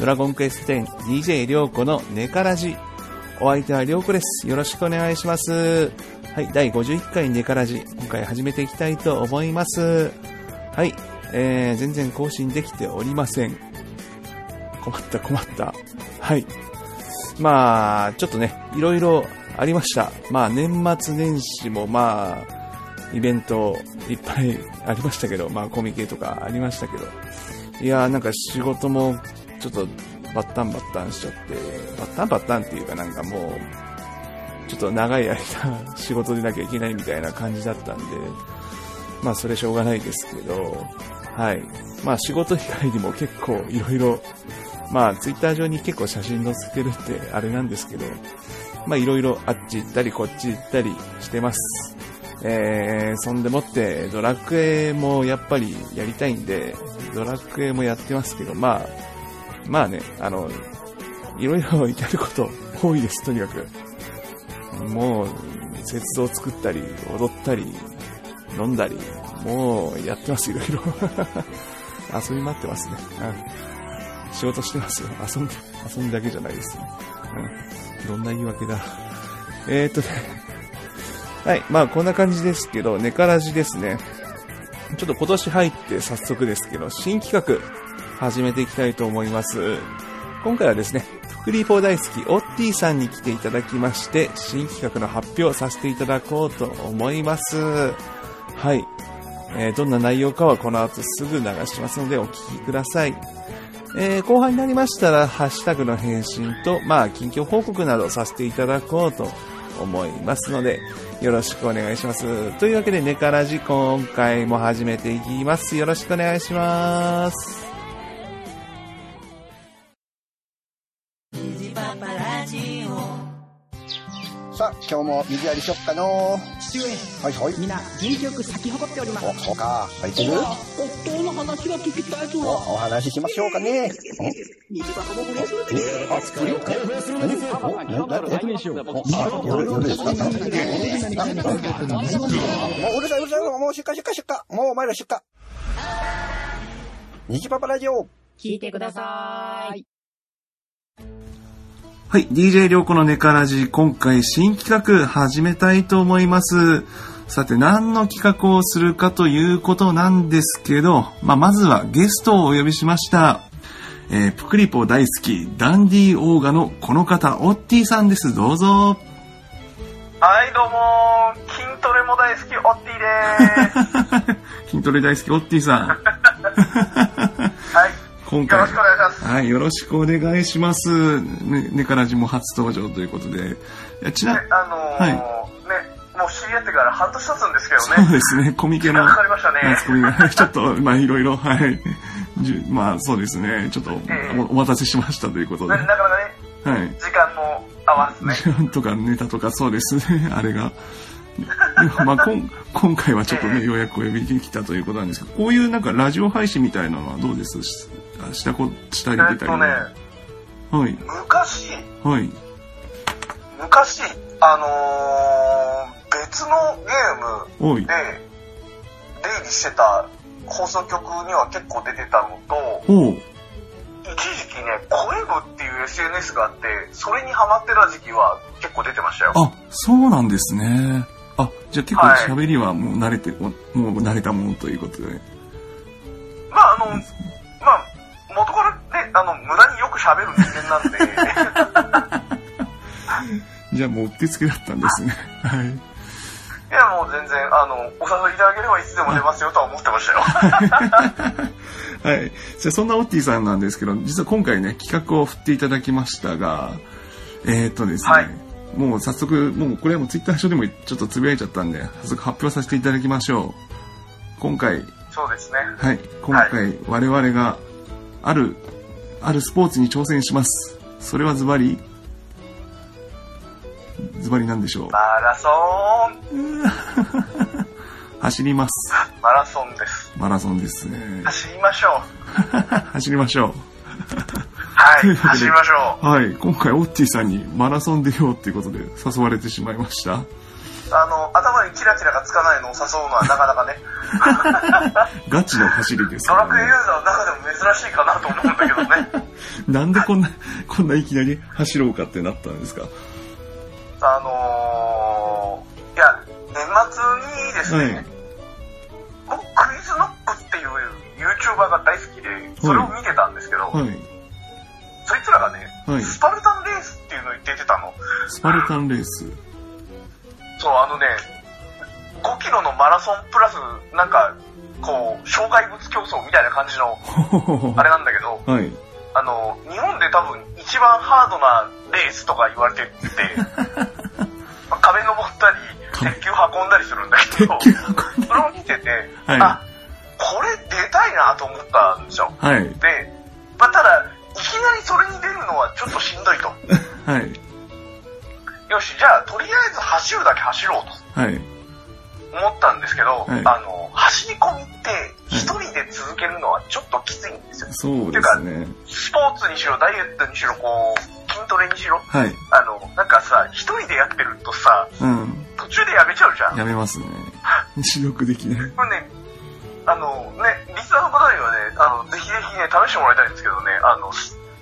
ドラゴンクエスト10 DJ りょうこのネカラジ。お相手はりょうこです。よろしくお願いします。はい、第51回ネカラジ。今回始めていきたいと思います。はい、えー、全然更新できておりません。困った困った。はい。まあ、ちょっとね、いろいろありました。まあ、年末年始もまあ、イベントいっぱいありましたけど、まあ、コミケとかありましたけど、いやーなんか仕事もちょっとバッタンバッタンしちゃって、バッタンバッタンっていうかなんかもう、ちょっと長い間仕事でなきゃいけないみたいな感じだったんで、まあそれしょうがないですけど、はい。まあ仕事以外にも結構いろいろ、まあツイッター上に結構写真載せてるってあれなんですけど、まあいろいろあっち行ったりこっち行ったりしてます。えー、そんでもってドラクエもやっぱりやりたいんで、ドラクエもやってますけど、まあ、まあね、あの、いろいろやること多いです、とにかく。もう、雪像作ったり、踊ったり、飲んだり、もうやってます、いろいろ。遊び待ってますね。うん。仕事してますよ。遊んで、遊んだけじゃないです。うん。どんな言い訳だ。えー、っとね。はい。まあ、こんな感じですけど、ネカラジですね。ちょっと今年入って早速ですけど、新企画始めていきたいと思います。今回はですね、福リーポー大好きオッティさんに来ていただきまして、新企画の発表をさせていただこうと思います。はい。えーどんな内容かはこの後すぐ流しますのでお聞きください。えー後半になりましたら、ハッシュタグの返信と、まあ、近況報告などさせていただこうと思いますので、よろしくお願いします。というわけで、ネカラジ今回も始めていきます。よろしくお願いします。今日も水やりしよっかの父上はいはい。皆元気よく咲き誇っておりますお、そうか。入ってる？夫の話が聞きたいとお、お話ししましょうかね。虹がかぼこですえ、あ、作る何お、な、な、え、お、あ、夜、夜ですかもううるさいうるさい。もう出荷出荷出荷。もうお前ら出荷。虹パパラジオ。聞いてくださいはい、DJ りょうこのネカラジ、今回新企画始めたいと思います。さて、何の企画をするかということなんですけど、まあ、まずはゲストをお呼びしました。えー、プクリポ大好き、ダンディオーガのこの方、オッティさんです。どうぞ。はい、どうも筋トレも大好き、オッティでーす。筋トレ大好き、オッティさん。はい。今回よろしくお願いします。はい、よろしくお願いします。ね、ネカラジも初登場ということで。いやちな、ね、あのーはいね、もう知り合ってから半年経つんですけどそうね。ですね、コミケの。かかりましたねマスコミが、ちょっと、まあ、いろいろ、はい。まあ、そうですね、ちょっとええお、お待たせしましたということで。ななかなかね、はい。時間も合わずね。時間とかネタとかそうですね、あれが。まあ、こん今回はちょっとね、ようやくお呼びできたということなんですけど、こういうなんかラジオ配信みたいなのはどうです？ししたこ、したりえ出たりっとね、はい。昔、はい。昔、あのー、別のゲーム。で出入りしてた放送局には結構出てたのと、ほう。一時期ね、声部っていう SNS があって、それにハマってた時期は結構出てましたよ。あ、そうなんですね。あ、じゃあ結構はい喋りはもう慣れて、もうもう慣れたものということで。まああの、喋る人間なんで、じゃあもううってつけだったんですね。はい。いやもう全然、あの、お誘いいただければいつでも出ますよとは思ってましたよ。はい。じゃあそんなオッティさんなんですけど、実は今回ね、企画を振っていただきましたが、えー、っとですね、はいもう早速、もうこれはもうツイッター上でもちょっとつぶやいちゃったんで、早速発表させていただきましょう。今回、そうですね。はい、今回、我々がある、あるスポーツに挑戦します。それはズバリ、ズバリなんでしょう。マラソン、走ります。マラソンです。マラソンですね。走りましょう。走りましょはい、走りましょう。はい、今回オッティさんにマラソン出ようっていうことで誘われてしまいました。う。あの、頭ににチラチラがつかないのを誘うのはなかなかね、ガチの走りですドラクエユ。ーザーの中でも珍しいかなと思うんだけどね。なんでこんな、こんないきなり走ろうかってなったんですか？あのー、いや、年末にですね、はい。僕、クイズノックっていう YouTuber が大好きで、それを見てたんですけど、はい。そいつらがね、はいスパルタンレースっていうのに出てたの。スパルタンレース。そう、あのね、5キロのマラソンプラス、なんか、こう、障害物競争みたいな感じの、あれなんだけど、はい。あの、日本で多分一番ハードなレースとか言われてて、まあ壁登ったり、壁鉄球運んだりするんだけど、それを見てて、はいあ、これ出たいなと思ったんですよ。はい。で、まあ、ただ、いきなりそれに出るのはちょっとしんどいと。はい。よし、じゃあ、とりあえず走るだけ走ろうと。はい。思ったんですけど、はいあの、走り込みって一人で続けるのはちょっときついんですよ。そうですね。スポーツにしろ、ダイエットにしろ、こう、筋トレにしろ、はい。あの、なんかさ、一人でやってるとさ、うん。途中でやめちゃうじゃん。やめますね。視力できない。これね、あの、ね、リスナーの方にはね、あの、ぜひぜひね、試してもらいたいんですけどね、あの、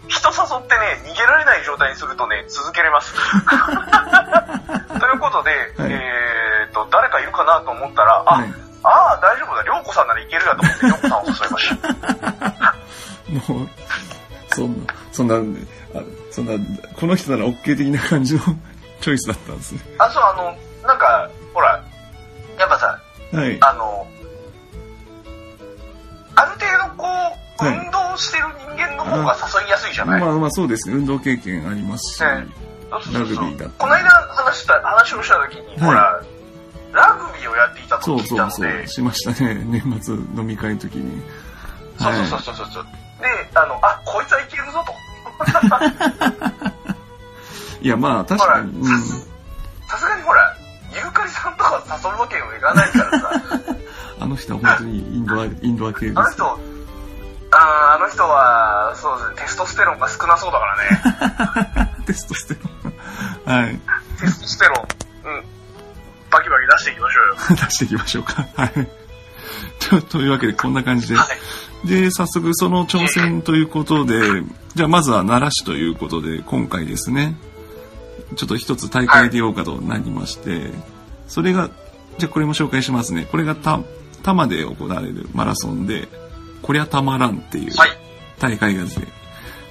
人誘ってね、逃げられない状態にするとね、続けれます。ということで、はいえーっと、誰かいるかなと思ったら、あ、はいああ、大丈夫だ、りょうこさんならいけるやと思って、りょうこさんを誘いました。もう、そんな、そんな、あそんな、この人なら OK 的な感じの チョイスだったんですね。あ、そう、あの、すいじゃない、まあまあそうですね。運動経験ありますし。ねそうそうそうラグビーだこの間話した、話をした時に、はいほら、ラグビーをやっていたとそう聞いそうそたので、う。しましたね。年末飲み会の時に。そうそうそうそうそう。で、あの、あ、こいつはいけるぞと。いやまあ確かに。うん。さすがにほら、ユーカリさんとか誘うわけにもいかないからさ、あの人は本当にインドア、インドア系です。あの人、あーあの人は、そうですね、テストステロンが少なそうだからね。テストステロン。はい。テストステロン、うん。バキバキ出していきましょうよ。出していきましょうか。はい。とというわけでこんな感じで。はい。で、早速その挑戦ということで、じゃあまずは奈良市ということで、今回ですね、ちょっと一つ大会出ようかとなりまして、それが、じゃあこれも紹介しますね。これがた、多摩で行われるマラソンで、こりゃたまらんっていうはい。大会がですね、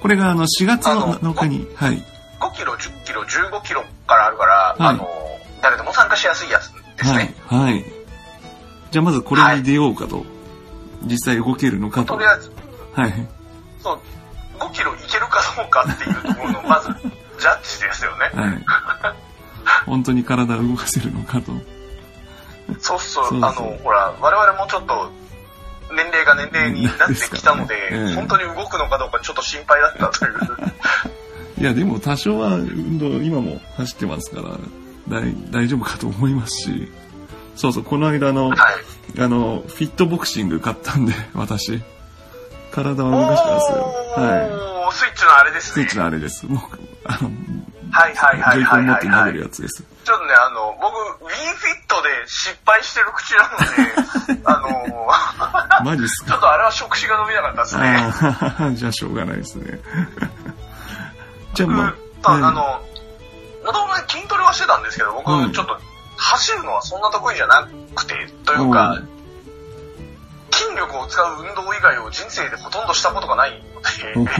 これがあの4月のあの7日に、はい、5キロ、10キロ、15キロからあるから、はいあの、誰でも参加しやすいやつですはねい。、はい。じゃあまずこれに出ようかと、実際動けるのかと。とりあえず、はい。そう、5キロいけるかどうかっていうところの、まず、ジャッジですよね。はい。本当に体を動かせるのかと。そうそう、そうそうあの、ほら、我々もちょっと、年齢が年齢になってきたので、ねええ本当に動くのかどうかちょっと心配だったという。いや、でも多少は運動、今も走ってますから、大大丈夫かと思いますし。そうそう、この間の、はい。あの、フィットボクシング買ったんで、私。体を動かしてますよ。はい。スイッチのあれですね。スイッチのあれです。もう、あの、はいはいはい持って投げる。やつです。ちょっとね、あの、僕、Wii フィットで失敗してる口なので、あの、マジっすちょっかとあれは触手が伸びなかったですね。じゃあしょうがないですね。じゃあ僕、まああ、あの、もともと筋トレはしてたんですけど、僕、はいちょっと走るのはそんな得意じゃなくて、というか、筋力を使う運動以外を人生でほとんどしたことがないので、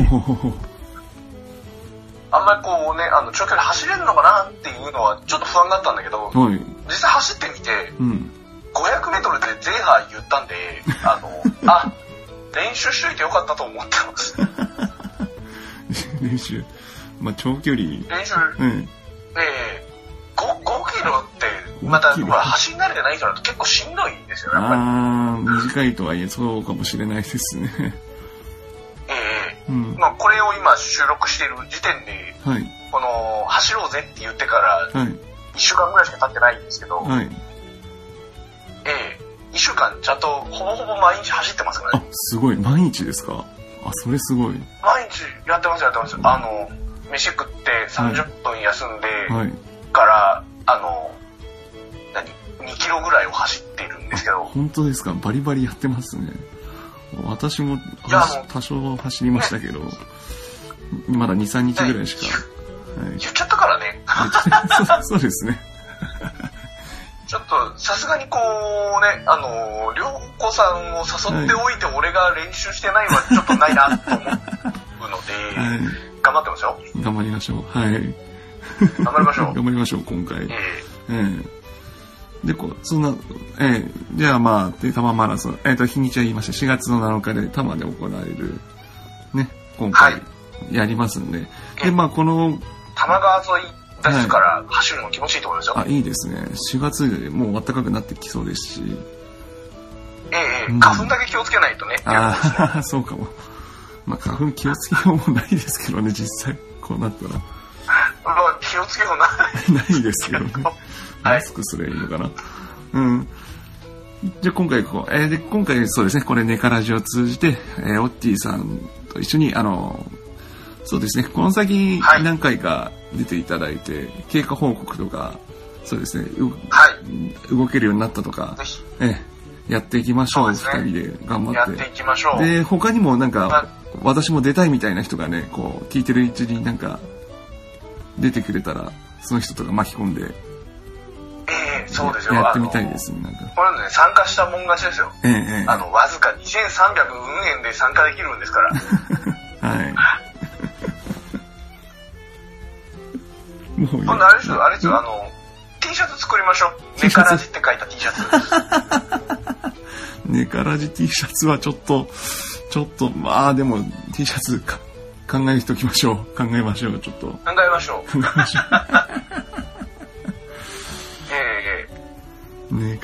あんまりこうね、あの、長距離走れるのかなっていうのはちょっと不安だったんだけど、はい。実際走ってみて、うん。500メートルでゼーハー言ったんで、あの、あ、練習しといてよかったと思ってます。練習。まあ、長距離。練習、うん。えー、5, 5キロって、また、5キロほら、走り慣れてない人だと結構しんどいんですよ、やっぱり。ああ、短いとはいえそうかもしれないですね。えうんえ。まあ、これを今収録している時点で、はい。この、走ろうぜって言ってから、はい。1週間ぐらいしか経ってないんですけど、はい。ええ、1週間ちゃんとほぼほぼ毎日走ってますからあね。、すごい。毎日ですか？あ、それすごい。毎日やってますやってます。あの、飯食って30分休んで、はい。から、あの、何 ?2 キロぐらいを走っているんですけど、本当ですか？バリバリやってますね。私も多少走りましたけど、まだ2、3日ぐらいしか。はい、言っちゃったからね、そう そうですね。ちょっとさすがにこうね、あの、りょうこさんを誘っておいて俺が練習してないはちょっとないなと思うので、はい。頑張ってますよ。頑張りましょう。はい。頑張りましょう。頑張りましょう、今回。えええで、こう、そんな、ええじゃあまあ、で、多摩マラソン、えっ、と、日にちは言いました。4月の7日で多摩で行われる、ね、今回はい、やりますんで。で、まあ、この、ー、多摩川沿いですから、走るの気持ちいいと思いますよ。あ、いいですね。4月でもう暖かくなってきそうですし。ええええうん花粉だけ気をつけないとね。ああ、そうかも。まあ、花粉気をつけようもないですけどね、実際。こうなったら。まあ、気をつけような。ないですけどね。はいマスクすればいいのかな？うん。じゃあ今回こう、えーで、今回そうですね、これネカラジを通じて、えーオッティさんと一緒に、あの、そうですね、この先はい何回か出ていただいて、経過報告とか、そうですね、うはい。動けるようになったとかええやっていきましょう、二、ね人で頑張っ。やってていきましょう。で、他にもなんまあか、私も出たいみたいな人がね、こう、聞いてるうちになんか、出てくれたら、その人とか巻き込んで、ええそうですよ。やってみたいであすね、なんか。の。これね、参加したもん勝ちですよ。ええええあの、わずか2300運円で参加できるんですから。はい。もう今度あれですよ、あれですよ、あの、T シャツ作りましょう。ネカラジって書いた T シャツ。ネカラジ T シャツはちょっと、ちょっと、まあでも T シャツか考えておきましょう。考えましょう、ちょっと。考えましょう。考えましょえ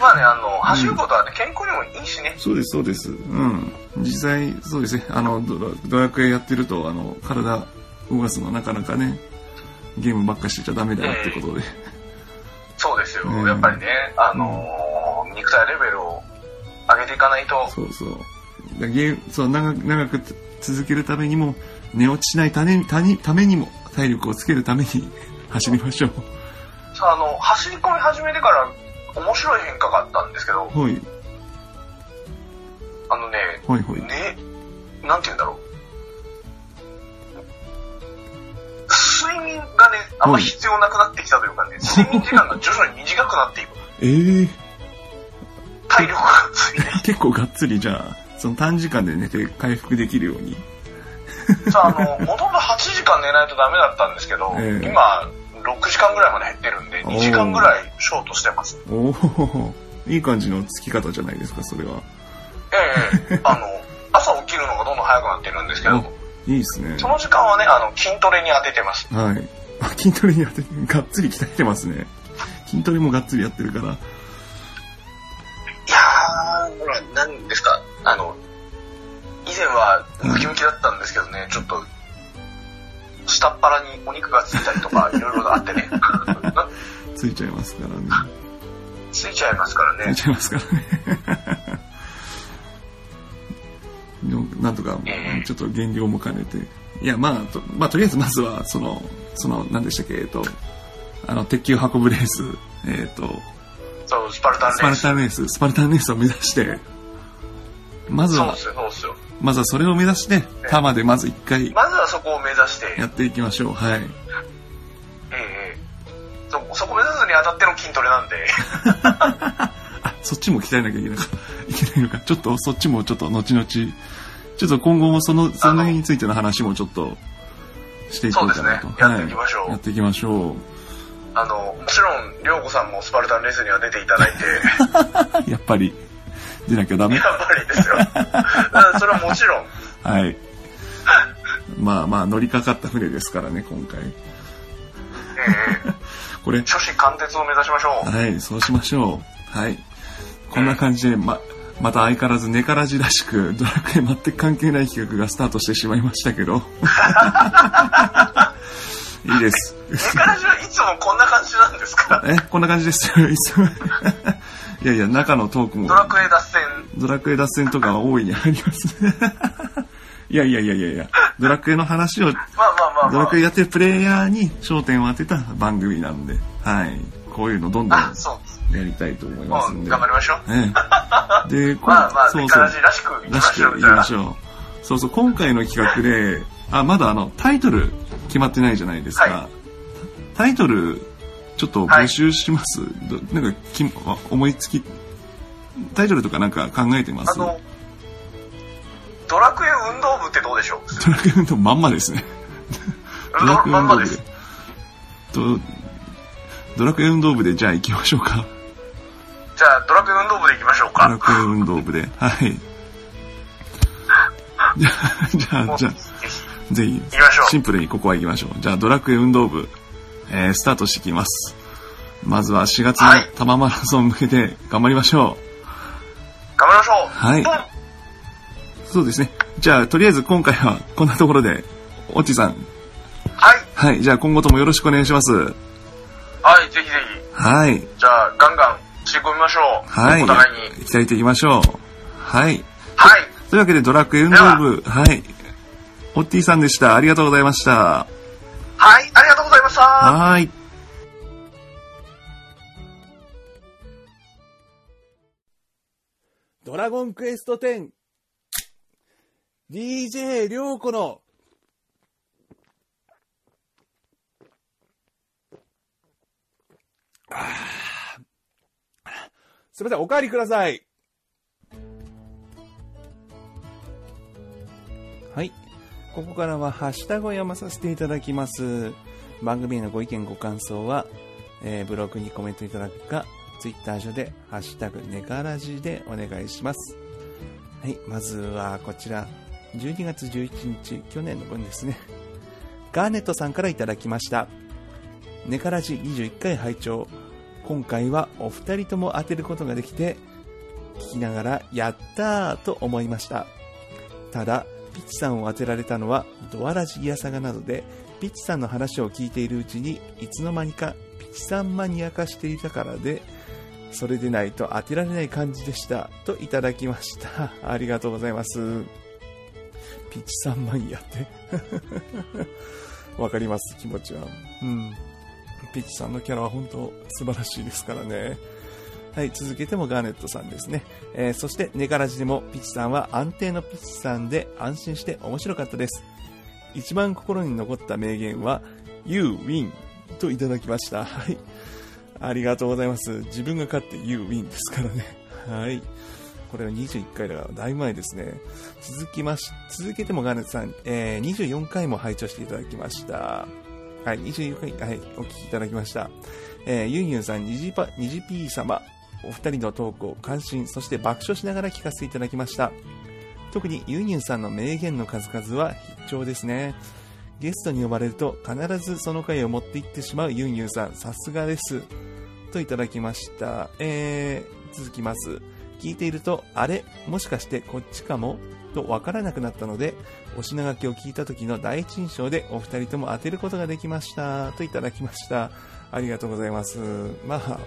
まあね、あの、走ることはね、健康にもいいしね。そうです、そうです。うん。実際、そうですね。あの、ドラドラクエやってると、あの、体動かすのはなかなかね、ゲームばっかしてちゃダメだよってことで。そうですよ。うんやっぱりね、あのー肉体レベルを上げていかないと、そうそう。だゲーム、そう、長く、長く続けるためにも、寝落ちしないためたにためにも、体力をつけるために走りましょさあの、走り込み始めてから面白い変化があったんですけど、う。はい、あのね、はい、はい。ね、なんて言うんだろう。睡眠がね、あんま必要なくなってきたというかね、睡眠時間が徐々に短くなっていく。ええ体力がついて 結構がっつりじゃあ、その短時間で寝て回復できるように。さあ、あの、もともと8時間寝ないとダメだったんですけど、ええ今、6時間ぐらいまで、2時間ぐらいショートしてます。おおいい感じのつき方じゃないですか、それは。ええあの、朝起きるのがどんどん早くなってるんですけど、いいですね。その時間はね、あの、筋トレに当ててます。はい。あ筋トレにやって、がっつり鍛えてますね。筋トレもがっつりやってるから。いやー、ほら、何ですか、あの、以前はムキムキだったんですけどね、ちょっと、下っ腹にお肉がついたりとか、いろいろあってね、な ついちゃいますからね。ついちゃいますからねつい。ちゃいますからね。なんとかええ、ちょっと減量も兼ねて。いや、まあ、と、まあ、とりあえずまずは、その、その、何でしたっけ、えっと、あの、鉄球運ぶレース、えっと、そう、スパルタンスパルレース。タンレース、スパルタンレースを目指して、まずは。まずはそれを目指して、タマでまず一回まずこを目指して、やっていきましょう。はい。ええええそそこ目指すにあたっての筋トレなんで、あ、そっちも鍛えなきゃいけないか。いけないのか。ちょっと、そっちもちょっと後々、ちょっと今後もその、その辺についての話もちょっと、していこうかなと。そうですねやっていきましょうはいやっていきましょあの、もちろん、りょうこさんもスパルタンレースには出ていただいて、う。やっぱり、出なきゃダメや。っぱりですよ。うんそれはもちろん、はい。まあまあ、乗りかかった船ですからね、今回。ええ これ、初子貫徹を目指しましょう。はい、そうしましょう。はい。こんな感じで、ま、また相変わらずネカラジらしく、ドラクエ全く関係ない企画がスタートしてしまいましたけど。いいです。ネカラジはいつもこんな感じなんですか？え、こんな感じです。いつもいやいや、中のトークもド、ラクエ脱線。ドラクエ脱線とかは大いにあります。いやいやいやいやいや、ドラクエの話を、まあまあまあまあドラク。エやってるプレイヤーに焦点を当てた番組なんで、はい。こういうのどんどん。やりたいと思いますうんん、で。頑張りましょう。ええで、こまあまあ、そうそうらしくいきまらしくいきましょう。そうそう、今回の企画で、あ、まだあの、タイトル決まってないじゃないですか。はいタイトル、ちょっと募集します。どなんかき、あ思いつき、タイトルとかなんか考えてます？あの、ドラクエ運動部ってどうでしょう？ドラクエ運動部まんまですね。ドラクエ。運動部でドラクエ運動部でじゃあ行きましょうか。じゃあ、ドラクエ運動部でいきましょうドラか。クエ運動部で。はい。じゃあ、じゃあ、じゃあ、ぜひ、行きましょう。シンプルにここは行きましょう。じゃあ、ドラクエ運動部、えー、スタートしていきます。まずは4月のはい多摩マラソン向けて頑張りましょ頑張りましょう。はい。そうですね。じゃあ、とりあえず今回はこんなところで、オッチさん。はい。はい。じゃあ、今後ともよろしくお願いします。はい、ぜひぜひ。はい。じゃあ、ガンガン、仕込みましょう。はい。お互いに。鍛えていきましょう。はい。はい。というわけで、ドラクエ運動部、はい。オッティさんでした。ありがとうございました。はい、ありがとうございました。はい。ドラゴンクエスト 10DJ りょうこのすみません、お帰りください。はい。ここからはハッシュタグを読まさせていただきます。番組へのご意見ご感想は、えーブログにコメントいただくか、ツイッター上で、ハッシュタグネカラジでお願いします。はい。まずはこちら、12月11日、去年の分ですね。ガーネットさんからいただきました。ネカラジ21回拝聴今回はお二人とも当てることができて、聞きながら、やったーと思いました。ただ、ピッチさんを当てられたのは、ドアラジギアサガなどで、ピッチさんの話を聞いているうちに、いつの間にかピッチさんマニア化していたからで、それでないと当てられない感じでした。といただきました。ありがとうございます。ピッチさんマニアって。わかります、気持ちは。うん。ピッチさんのキャラは本当素晴らしいですからね。はい、続けてもガーネットさんですね。えーそして、ネガラジでもピッチさんは安定のピッチさんで安心して面白かったです。一番心に残った名言は、You win といただきました。はい。ありがとうございます。自分が勝って You win ですからね。はい。これは21回だからだいぶ前ですね。続きまし、続けてもガネさん、えー24回も拝聴していただきました。はい、24回、はい、お聞きいただきました。えーユンユンさん、ニジパ、ニジピー様、お二人のトークを感心、そして爆笑しながら聞かせていただきました。特にユンユンさんの名言の数々は必聴ですね。ゲストに呼ばれると必ずその回を持っていってしまうユンユンさん、さすがです。といただきました。えー、続きます。聞いていると、あれ？もしかしてこっちかも？とわからなくなったので、お品書きを聞いた時の第一印象でお二人とも当てることができました。といただきました。ありがとうございます。まあ、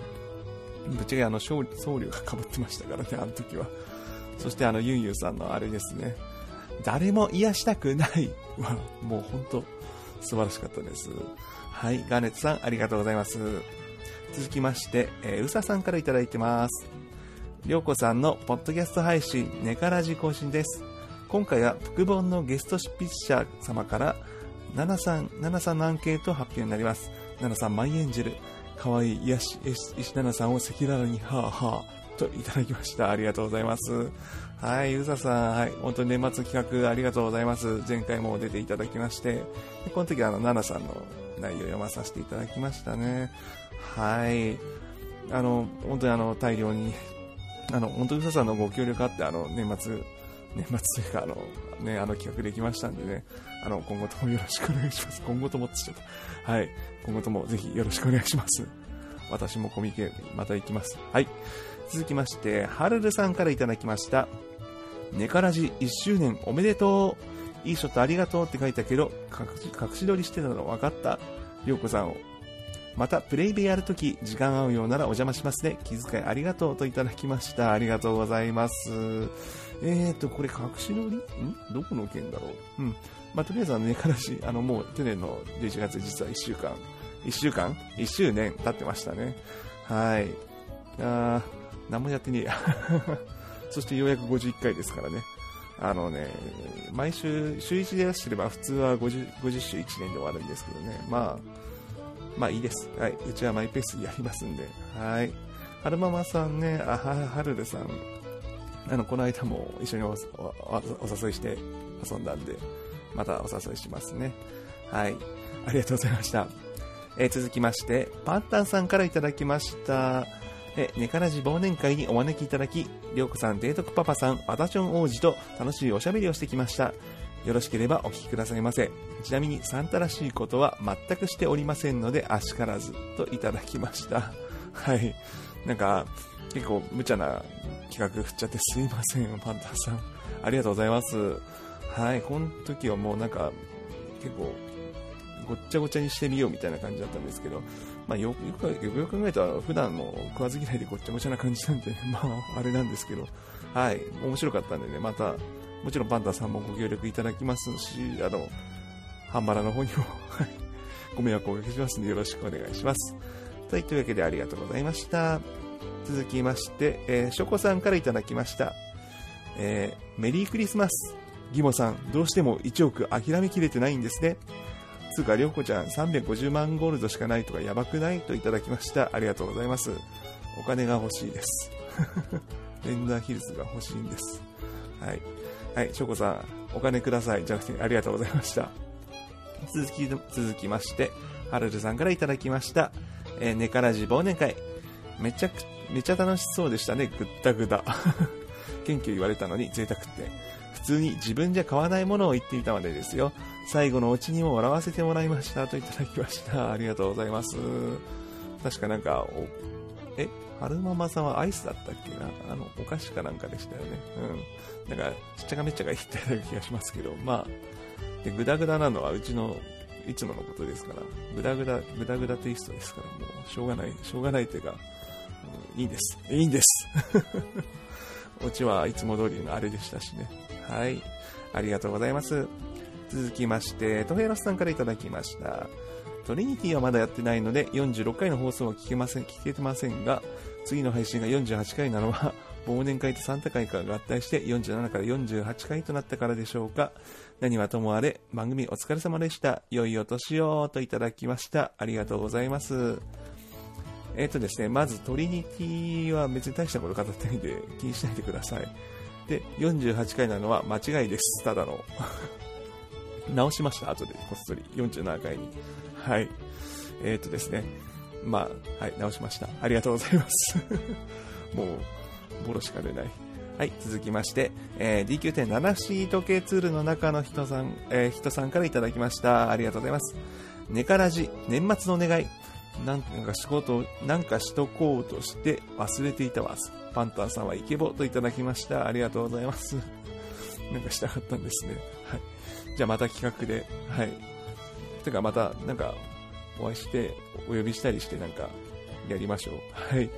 ぶっちゃけあの、送送料が被ってましたからね、あの時は。そしてあの、ユンユンさんのあれですね。誰も癒したくないは、もう本当素晴らしかったです。はい、ガーネットさん、ありがとうございます。続きまして、えー、うささんからいただいてます。りょうこさんのポッドキャスト配信、ネカラジ更新です。今回は、複本のゲスト執筆者様から、ナナさん、ナナさんのアンケート発表になります。ナナさん、マイエンジェル、かわいい癒し、石石ナナさんを赤裸々に、はあはあ、といただきました。ありがとうございます。はい、うささん、はい、本当に年末企画ありがとうございます。前回も出ていただきまして、でこの時はあの、ナナさんの内容を読まさせていただきましたね。はい。あの、本当にあの、大量に、あの、本当にうささんのご協力あって、あの、年末、年末というか、あの、ね、あの企画できましたんでね、あの、今後ともよろしくお願いします。今後ともってちゃった。はい。今後ともぜひよろしくお願いします。私もコミケ、また行きます。はい。続きまして、はるるさんからいただきました。ネカラジ1周年おめでとう。いいショットありがとうって書いたけど、隠し撮りしてたの分かった。りょうこさんを。また、プレイベやるとき、時間合うようならお邪魔しますね。気遣いありがとうといただきました。ありがとうございます。えーと、これ隠し撮り？ん？どこの件だろう？うん。まあ、とりあえずあの、ネカラジ、あの、もう去年の11月実は1週間1週間 ?1 周年経ってましたね。はい。あー、何もやってねえや。そしてようやく51回ですからね。あのね、毎週、週1で出してれば普通は 50, 50週1年で終わるんですけどね。まあ、まあいいです。はい。うちはマイペースでやりますんで。はい。はるままさんね、あは、はるるさん。あの、この間も一緒にお誘いして遊んだんで、またお誘いしますね。はい。ありがとうございました。えー続きまして、パンタンさんからいただきました。え、ネカラジ忘年会にお招きいただき、りょうこさん、デートクパパさん、ワタチョン王子と楽しいおしゃべりをしてきました。よろしければお聞きくださいませ。ちなみに、サンタらしいことは全くしておりませんので、あしからず、といただきました。はい。なんか、結構無茶な企画振っちゃってすいません、パンタさん。ありがとうございます。はい、この時はもうなんか、結構、ごっちゃごちゃにしてみようみたいな感じだったんですけど、まあ、よよくよくよく考えたら、普段の食わず嫌いでごっちゃごちゃな感じなんで、まあ、あれなんですけど、はい、面白かったんでね、また、もちろんパンタさんもご協力いただきますし、あの、ハンバラの方にも、はい、ご迷惑をおかけしますので、よろしくお願いします。はい、というわけでありがとうございました。続きまして、えー、ショコさんからいただきました。えーメリークリスマス。ギモさん、どうしても1億諦めきれてないんですね。つうか、りょうこちゃん、350万ゴールドしかないとかやばくないといただきました。ありがとうございます。お金が欲しいです。レンダーヒルズが欲しいんです。はい。はい、ショコさん、お金ください。じゃなくて、ありがとうございました。続き、続きまして、はるるさんからいただきました。えー、ネカラジ忘年会。めちゃく、めちゃ楽しそうでしたね。ぐったぐだ。謙虚言われたのに贅沢って。普通に自分じゃ買わないものを言っていたまでですよ。最後のオチにも笑わせてもらいました。といただきました。ありがとうございます。確かなんか、え、春ママさんはアイスだったっけな？あの、お菓子かなんかでしたよね。うん。なんか、ちっちゃかめっちゃか言ってたような気がしますけど、まあ、で、グダグダなのはうちの、いつものことですから、グダグダ、グダグダテイストですから、もう、しょうがない、しょうがないというか、うんいいんです。いいんです。オチはいつも通りのあれでしたしね。はい。ありがとうございます。続きまして、トヘロスさんからいただきました。トリニティはまだやってないので、46回の放送は聞けません、聞けてませんが、次の配信が48回なのは、忘年会とサンタ会が合体して47から48回となったからでしょうか。何はともあれ、番組お疲れ様でした。良いお年をといただきました。ありがとうございます。えっ、とですね、まずトリニティは別に大したこと語ってないんで気にしないでください。で、48回なのは間違いです。ただの。直しました、後で、こっそり。47回に。はい。えっ、とですね。まあ、はい、直しました。ありがとうございます。もう、ボロしか出ない。はい、続きまして、えー DQ.7C 時計ツールの中の人さん、えー人さんからいただきました。ありがとうございます。ネカラジ、年末の願い。なんかしこと、なんかしとこうとして忘れていたわ。パンタンさんはイケボといただきました。ありがとうございます。なんかしたかったんですね。はい。じゃあまた企画で、はい。てかまた、なんか、お会いして、お呼びしたりして、なんか、やりましょう。はい。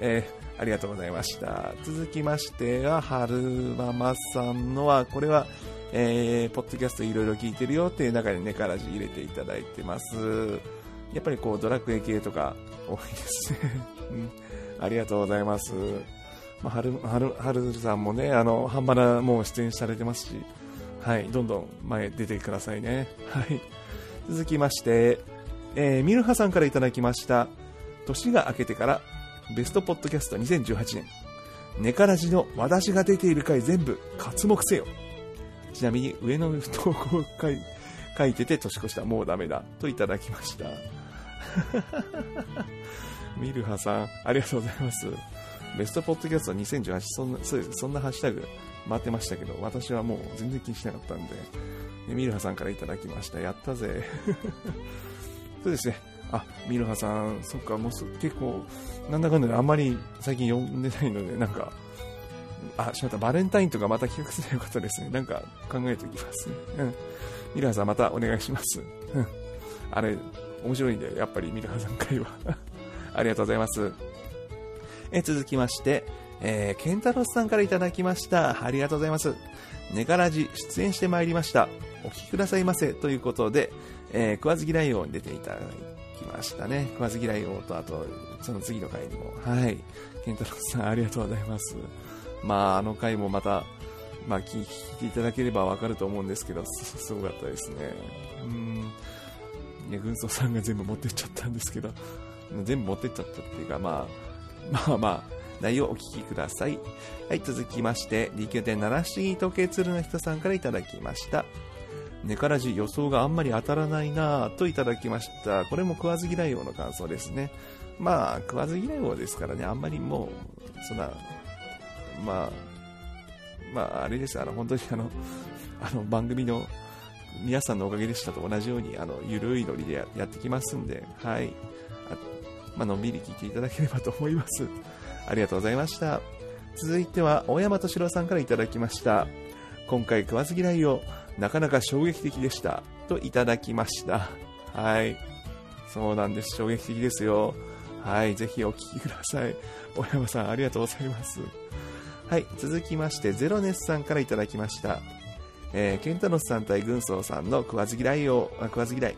えー、ありがとうございました。続きましては、はるままさんのは、これは、えー、ポッドキャストいろいろ聞いてるよっていう中にネカラジ入れていただいてます。やっぱりこう、ドラクエ系とか多いですね。うん。ありがとうございます。まあ、はる、はる、はるさんもね、あの、ハンバラもう出演されてますし、はい、どんどん前出てくださいね。はい。続きまして、えー、ミルハさんからいただきました。年が明けてから、ベストポッドキャスト2018年。ネカラジの私が出ている回全部、活目せよ。ちなみに上の投稿書い書いてて年越したもうダメだといただきました。ミルハさん、ありがとうございます。ベストポッドキャスト2018、そんな、そうです。そんなハッシュタグ回ってましたけど、私はもう全然気にしなかったんで、でミルハさんからいただきました。やったぜ。そうですね。あ、ミルハさん、そっか、もうす結構、なんだかんだであんまり最近読んでないので、なんか、あ、しまった、バレンタインとかまた企画すればよかったですね。なんか考えておきますね。うん。ミルハさんまたお願いします。うん。あれ、面白いんで、やっぱりミルハさん会は。ありがとうございます。え続きまして、えー、ケンタロスさんからいただきました。ありがとうございます。ネガラジ出演してまいりました。お聞きくださいませ。ということで、えー、食わず嫌い王に出ていただきましたね。食わず嫌い王と、あと、その次の回にも。はい。ケンタロスさん、ありがとうございます。まあ、あの回もまた、まあ、聞いていただければわかると思うんですけど、す すごかったですね。うん。いや、軍曹さんが全部持ってっちゃったんですけど、全部持ってっちゃったっていうか、まあ、まあまあ、内容をお聞きください。はい、続きまして、D9.7C 時計鶴の人さんからいただきました。ネカラジ予想があんまり当たらないなぁといただきました。これも食わず嫌い王の感想ですね。まあ、食わず嫌い王ですからね、あんまりもう、そんな、まあ、まあ、あれです、あの、本当にあの、あの、番組の皆さんのおかげでしたと同じように、あの、ゆるいノリでややってきますんで、はい。あまあのんびり聞いていただければと思います。ありがとうございました。続いては、大山敏郎さんからいただきました。今回食わず嫌いをなかなか衝撃的でした。といただきました。はい。そうなんです。衝撃的ですよ。はい。ぜひお聞きください。大山さん、ありがとうございます。はい。続きまして、ゼロネスさんからいただきました。えーケンタノスさん対軍曹さんの食わず嫌いを、食わず嫌い、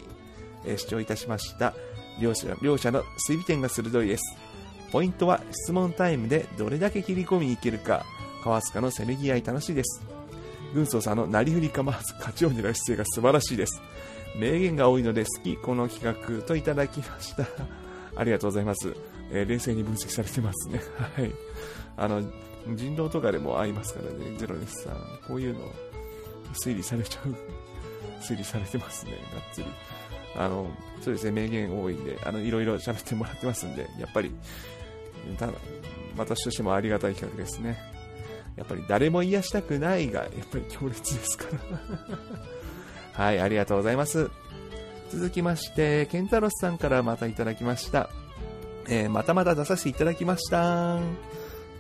えー視聴いたしました。両者両者の推理点が鋭いです。ポイントは質問タイムでどれだけ切り込みにいけるか、川塚のせめぎ合い楽しいです。軍曹さんのなりふり構わず勝ちを狙う姿勢が素晴らしいです。名言が多いので好き、この企画といただきました。ありがとうございます。えー冷静に分析されてますね。はい。あの、人狼とかでも合いますからね、ゼロネスさん。こういうの、推理されちゃう。推理されてますね、がっつり。あの、そうですね、名言多いんで、あの、いろいろ喋ってもらってますんで、やっぱり、ただ、私としてもありがたい企画ですね。やっぱり誰も癒したくないが、やっぱり強烈ですから。はい、ありがとうございます。続きまして、ケンタロスさんからまたいただきました。えーまたまた出させていただきました。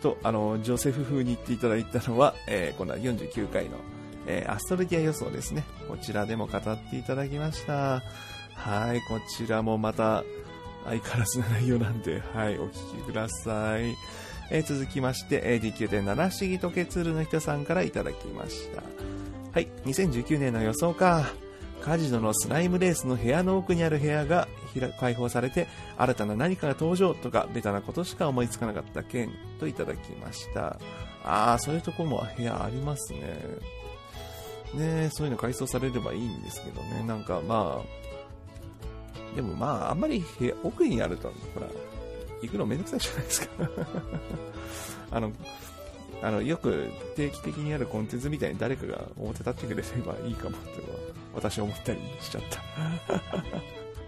と、あの、ジョセフ風に言っていただいたのは、えー、この49回の、えーアストルティア予想ですね。こちらでも語っていただきました。はい、こちらもまた、相変わらずな内容なんで、はい、お聞きください。えー続きまして、えー D9.7 不思議とケツルの人さんからいただきました。はい、2019年の予想か。カジノのスライムレースの部屋の奥にある部屋が開開放されて、新たな何かが登場とか、ベタなことしか思いつかなかった件といただきました。あー、そういうとこも部屋ありますね。ねそういうの改装されればいいんですけどね。なんかまあ、でもまあ、あんまり部屋奥にあると、ほら、行くのめんどくさいじゃないですか。あの、あの、よく定期的にあるコンテンツみたいに誰かが表立ってくれればいいかもってのは、私は思ったりしちゃった。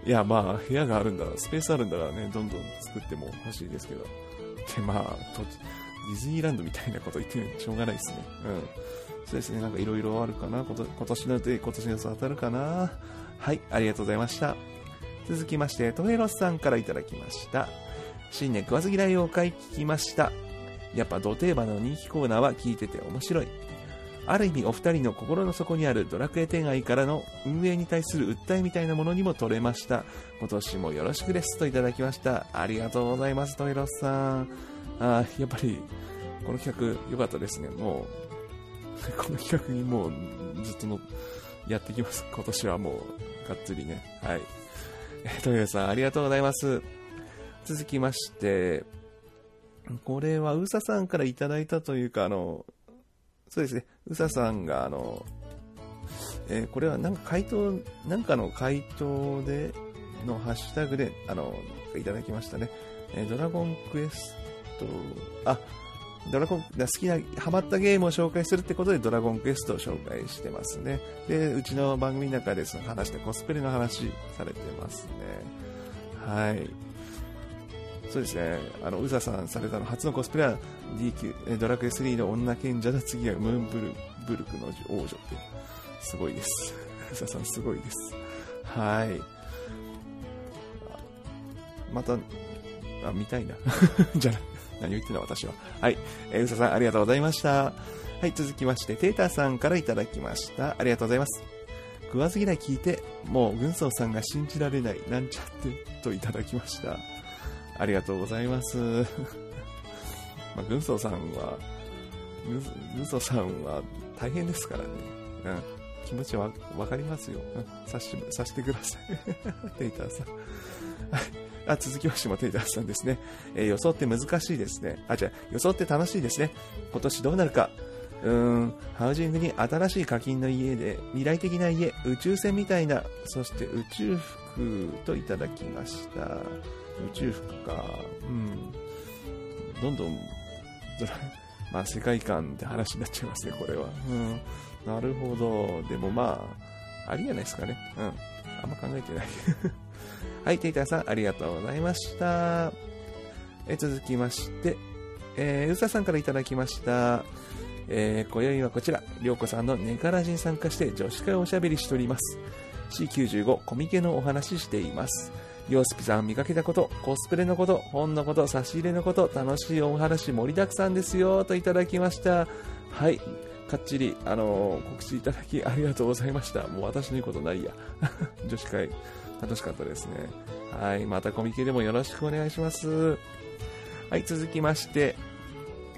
いや、まあ、部屋があるんだら、スペースあるんだらね、どんどん作っても欲しいですけど。で、まあ、とディズニーランドみたいなこと言ってるしょうがないですね。うん。そうですね、なんかいろいろあるかな。こと今年ので、今年の予想当たるかな。はい、ありがとうございました。続きまして、トヘロスさんからいただきました。新年食わず嫌いを回聞きました。やっぱ土定番の人気コーナーは聞いてて面白い。ある意味お二人の心の底にあるドラクエ10愛からの運営に対する訴えみたいなものにも取れました。今年もよろしくですといただきました。ありがとうございます、トイロスさん。あーやっぱり、この企画良かったですね。もう、この企画にもうずっとのやってきます。今年はもう、がっつりね。はい。トイロスさん、ありがとうございます。続きまして、これはうささんからいただいたというか、あの、そうですね、うささんが、あの、えーこれはなんか回答、なんかの回答で、のハッシュタグで、あの、いただきましたね。えードラゴンクエスト、あ、ドラゴン、好きな、ハマったゲームを紹介するってことでドラゴンクエストを紹介してますね。で、うちの番組の中でその話してコスプレの話されてますね。はい。そうですね、あの、うざさんされたの初のコスプレは DQ、ドラクエ3の女賢者だ、次はムーンブルブルクの王女って、すごいです。うざさんすごいです。はい。また、あ、見たいな。じゃあ、何を言ってんだ私は。はい。えーうささんありがとうございました。はい、続きまして、テーターさんからいただきました。ありがとうございます。食わず嫌い聞いて、もう軍曹さんが信じられない、なんちゃって、といただきました。ありがとうございます。まあ、軍曹さんは、軍曹さんは大変ですからね。うん気持ちはわかりますよ。うん、さして、さしてください。テイターさん。はい。あ、続きましてもテイタさんですね。えー予想って難しいですね。あ、じゃあ、予想って楽しいですね。今年どうなるか。うーん、ハウジングに新しい課金の家で、未来的な家、宇宙船みたいな、そして宇宙服といただきました。宇宙服か。うん。どんどん、ド ラまあ世界観って話になっちゃいますね、これは。うん。なるほど。でもまあ、ありじゃないですかね。うん。あんま考えてない。はい、テイターさん、ありがとうございました。え続きまして、えー、うささんからいただきました。えー、今宵はこちら、りょうこさんのネカラジに参加して女子会をおしゃべりしております。C95 コミケのお話しています。ヨースピさん見かけたこと、コスプレのこと、本のこと、差し入れのこと、楽しいお話盛りだくさんですよ、といただきました。はい。かっちり、あのー告知いただきありがとうございました。もう私の言うことないや。女子会、楽しかったですね。はい。またコミケでもよろしくお願いします。はい。続きまして、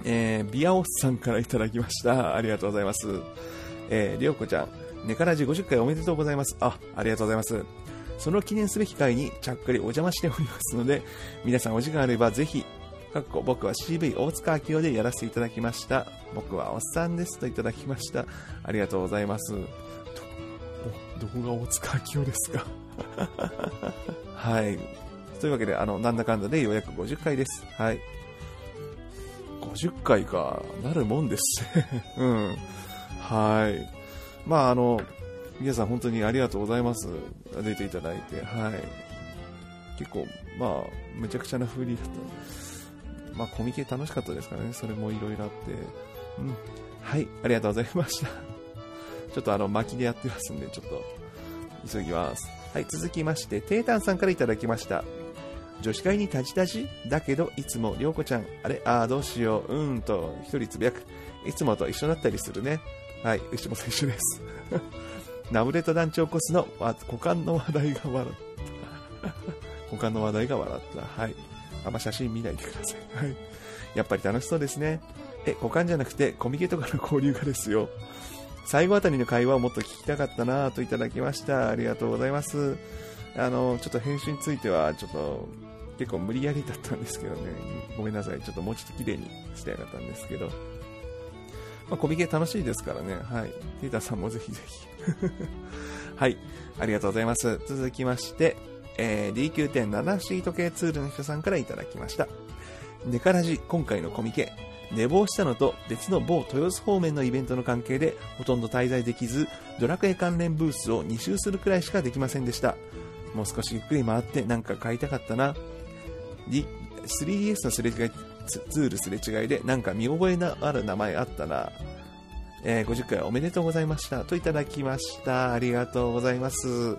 えー、ビアオスさんからいただきました。ありがとうございます。えー、りょうこちゃん、ネカラジ50回おめでとうございます。あ、ありがとうございます。その記念すべき回にちゃっかりお邪魔しておりますので、皆さんお時間あればぜひ、かっこ僕は CV 大塚明夫でやらせていただきました。僕はおっさんですといただきました。ありがとうございます。ど、どこが大塚明夫ですか？はい。というわけで、あの、なんだかんだでようやく50回です。はい。50回か、なるもんです。うん。はい。まあ、あの、皆さん本当にありがとうございます。出ていただいて。はい。結構、まあ、めちゃくちゃな風鈴だった。まあ、コミケ楽しかったですからね。それもいろいろあって。うん。はい。ありがとうございました。ちょっとあの、巻きでやってますんで、ちょっと、急ぎます。はい。続きまして、テータンさんからいただきました。女子会にタジタジだけど、いつもりょうこちゃん、あれ？ああ、どうしよう、うんと、一人つぶやく。いつもと一緒だったりするね。はい、牛本一緒です。ナブレと団長コスのわ股間の話題が笑った。股間の話題が笑った。はい。あんま写真見ないでください。はい。やっぱり楽しそうですね。え、股間じゃなくて、コミケとかの交流がですよ。最後あたりの会話をもっと聞きたかったなぁといただきました。ありがとうございます。あの、ちょっと編集については、ちょっと、結構無理やりだったんですけどね。ごめんなさい。ちょっともうちょっと綺麗にしてやがったんですけど。まあ、コミケ楽しいですからね。はい。テータさんもぜひぜひ。はい。ありがとうございます。続きまして、えー、D9.7 シート系ツールの人さんからいただきました。ネカラジ、今回のコミケ。寝坊したのと別の某豊洲方面のイベントの関係でほとんど滞在できず、ドラクエ関連ブースを2周するくらいしかできませんでした。もう少しゆっくり回ってなんか買いたかったな。3DS のすれ違い、ツールすれ違いでなんか見覚えのある名前あったな。えー50回おめでとうございました。といただきました。ありがとうございます。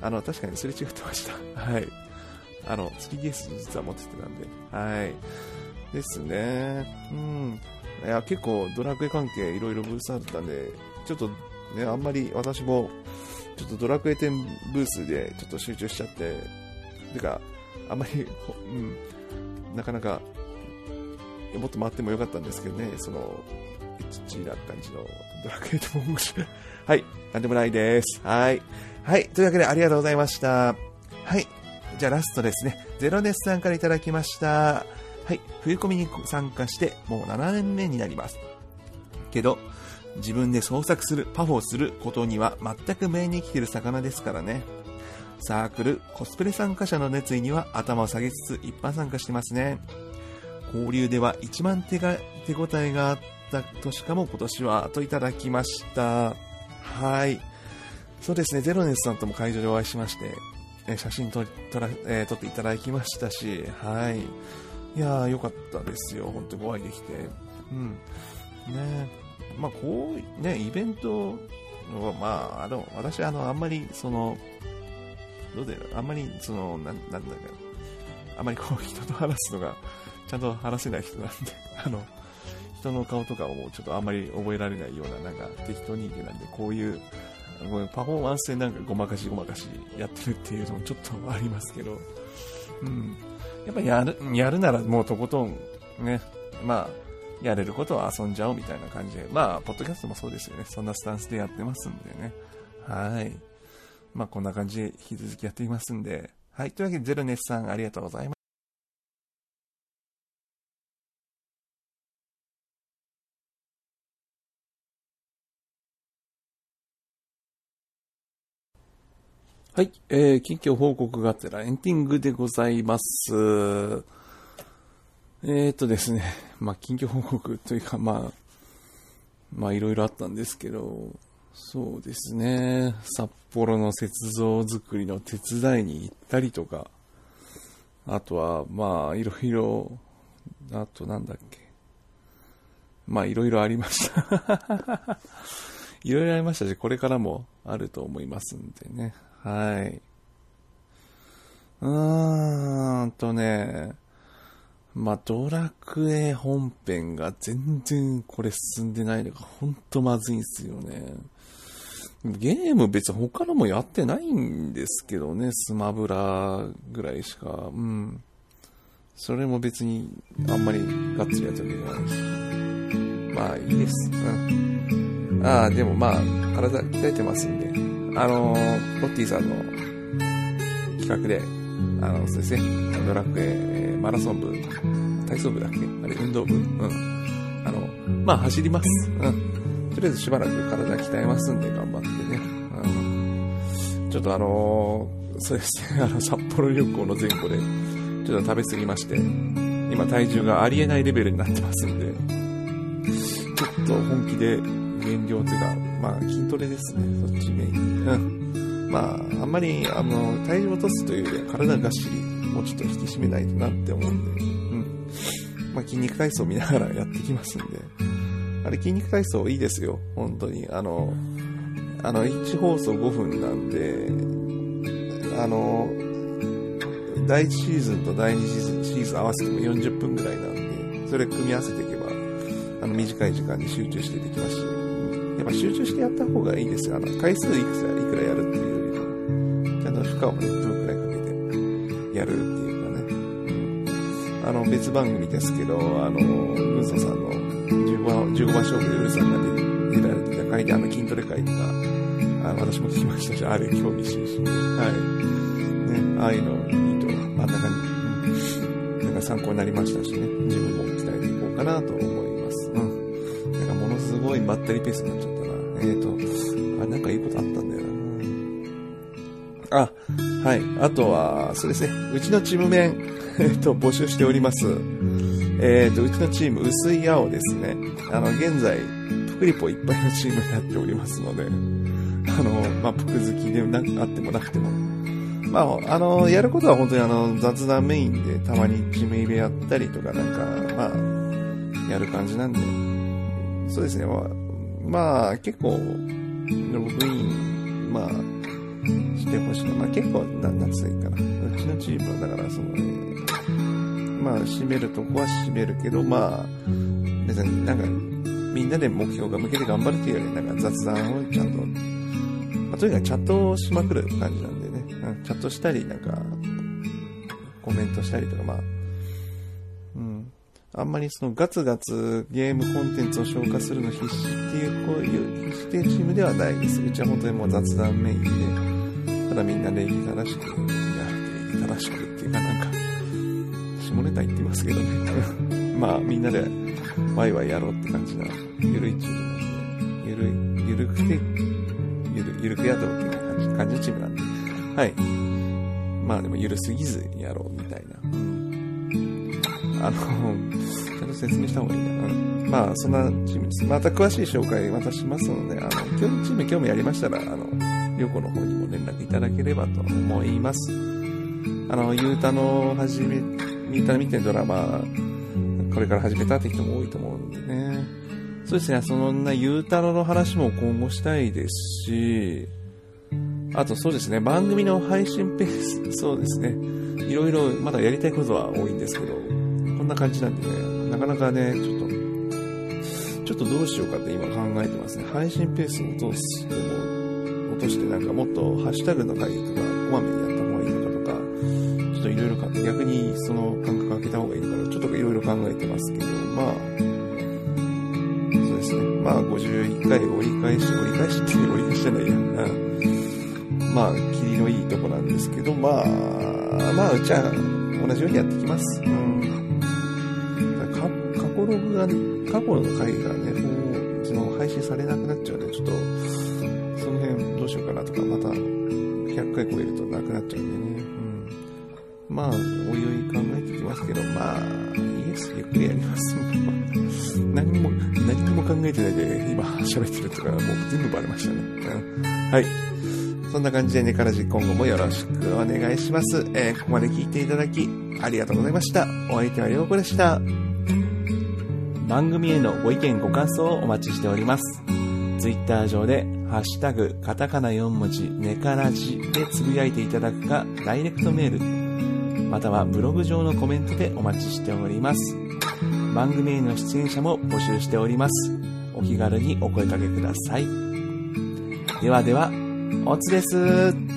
あの、確かにすれ違ってました。はい。あの、3DS 実は持っててたんで。はい。ですね。うん。いや、結構ドラクエ関係いろいろブースあったんで、ちょっとね、あんまり私も、ちょっとドラクエ10ブースでちょっと集中しちゃって、てか、あんまり、うん、なかなか、もっと回ってもよかったんですけどね、その、エッチな感じのドラクエ10面白い。はい、なんでもないです。はい。はい、というわけでありがとうございました。はい。じゃあラストですね。ゼロネスさんからいただきました。はい。冬コミに参加してもう7年目になります。けど、自分で創作する、パフォーすることには全く目に生きてる魚ですからね。サークル、コスプレ参加者の熱意には頭を下げつつ一般参加してますね。交流では一番手が、手応えがあった年かも今年は、といただきました。はい。そうですね、ゼロネスさんとも会場でお会いしまして、え写真撮撮ら、えー撮っていただきましたし、はい。いやー、よかったですよ。本当にお会いできて。うん。ねまあ、こう、ね、イベントは、まあ、あの、私、あの、あんまり、その、どうだよ、あんまり、その、なん、なんだか、あんまりこう、人と話すのが、ちゃんと話せない人なんで、あの、人の顔とかをもうちょっとあんまり覚えられないような、なんか、適当人間なんで、こういうパフォーマンスでなんかごまかしごまかしやってるっていうのもちょっとありますけど、うん。やっぱやる、やるならもうとことん、ね、まあ、やれることは遊んじゃおうみたいな感じで、まあ、ポッドキャストもそうですよね。そんなスタンスでやってますんでね。はい。まあ、こんな感じで引き続きやっていますんで。はい。というわけで、ゼロネスさんありがとうございます。はい。えー、近況報告があってらエンディングでございます。えーとですね、まあ、近況報告というか、まあ、まあ、いろいろあったんですけど、そうですね、札幌の雪像作りの手伝いに行ったりとか、あとは、まあ、いろいろ、あとなんだっけ、まあ、いろいろありました。いろいろありましたし、これからもあると思いますんでね。はい。うーんとね、まあ、ドラクエ本編が全然これ進んでないのがほんとまずいんすよね。ゲーム別に他のもやってないんですけどね、スマブラぐらいしか。うん。それも別にあんまりがっつりやったわけじゃないし。まあいいです。うん。ああ、でもまあ、体鍛えてますんで。あのー、ロッティさんの企画で、あの、そうですね、ドラクエ、マラソン部、体操部だっけ？あれ、運動部？うん。あの、まあ走ります。うん。とりあえずしばらく体鍛えますんで頑張ってね。うん。ちょっとあのーそうですね、あの、札幌旅行の前後で、ちょっと食べ過ぎまして、今体重がありえないレベルになってますんで、ちょっと本気で減量というか、まあ筋トレですね、そっちメインに。うん。まあ、あんまり、あの、体重を落とすというよりは体がっしり、もうちょっと引き締めないとなって思うんで、うん。まあ筋肉体操見ながらやってきますんで、あれ筋肉体操いいですよ、本当に。あの、あの、1放送5分なんで、あの、第1シーズンと第2シーズンシーズン合わせても40分ぐらいなんで、それ組み合わせていけば、あの、短い時間に集中してできますし、やっぱ集中してやった方がいいですよ。あの、回数いくついくらやるっていうよりも、ちゃんと負荷をね、どのくらいかけてやるっていうかね。うんあの、別番組ですけど、あの、ムゾさんの15番、15番勝負でウルさんが出出られてた回で、あの、筋トレ会とか、あ、私も聞きましたし、あれ、興味津々。はい。ね、ああいうのいいと、あんな感じ、なんか参考になりましたしね、自分も鍛えていこうかなと思います。バッテリーペースになっちゃったな。えーと、あれなんかいいことあったんだよな。あ、はい。あとは、そうですね。うちのチーム面、えっと、募集しております。えっと、うちのチーム、薄い青ですね。あの、現在、プクリポいっぱいのチームになっておりますので、あの、まあ、プク好きでなあってもなくても、まあ、あの、やることは本当にあの、雑談メインで、たまにチームイベやったりとか、なんか、まあ、やる感じなんで、そうですね、まあ、まあ、結構、ログイン、まあ、してほしいな。まあ、結構、ななんつうかな。うちのチームは、だから、そのね、まあ、締めるとこは締めるけど、まあ、別になんか、みんなで目標が向けて頑張るっていうより、なんか雑談をちゃんと、まあ、とにかくチャットをしまくる感じなんでね。チャットしたり、なんか、コメントしたりとか、まあ、あんまりそのガツガツゲームコンテンツを消化するの必死っていう、こういう必死っていうチームではないです。うちは本当にもう雑談メインで、ただみんな礼儀正しく、いや、礼儀正しくっていうかなんか、下ネタ言ってますけどね。まあみんなでワイワイやろうって感じな、ゆるいチームなんで、ゆるい、ゆるくて、ゆる、ゆるくやろうっていう感じ、感じのチームなんで、はい。まあでもゆるすぎずやろうみたいな。あの、ちゃんと説明した方がいいな。うんまあ、そんなチームです。また詳しい紹介またしますので、あの、興味チーム興味ありましたら、あの、りょうこの方にも連絡いただければと思います。あの、ゆうたの始め、ゆうたの見てるドラマ、これから始めたって人も多いと思うんでね。そうですね、そんなゆうたろの話も今後したいですし、あとそうですね、番組の配信ペース、そうですね、いろいろまだやりたいことは多いんですけど、な感じなんでね、なかなかね、ちょっと、ちょっとどうしようかって今考えてますね。配信ペースを落としても、落としてなんかもっとハッシュタグの回とか、こまめにやった方がいいのかとか、ちょっといろいろか、逆にその感覚開けた方がいいのかな、ちょっといろいろ考えてますけど、まあ、そうですねまあ、51回折り返し、折り返しって折り返しじゃないや。ん、まあ、霧のいいとこなんですけど、まあ、まあ、うちは同じようにやってきます。うん。過去ログが、過去の回がね、もう、その配信されなくなっちゃうので、ちょっと、その辺どうしようかなとか、また、100回超えるとなくなっちゃうんでね。うん。まあ、おいおい考えてきますけど、まあ、いいです。ゆっくりやります。何も、何も考えてないで、今喋ってるとか、もう全部バレましたね。はい。そんな感じでねからじ今後もよろしくお願いします。えーここまで聞いていただき、ありがとうございました。お相手はりょうこでした。番組へのご意見ご感想をお待ちしております。ツイッター上で、ハッシュタグ、カタカナ4文字、ネからじでつぶやいていただくか、ダイレクトメール、またはブログ上のコメントでお待ちしております。番組への出演者も募集しております。お気軽にお声掛けください。ではでは、おつです。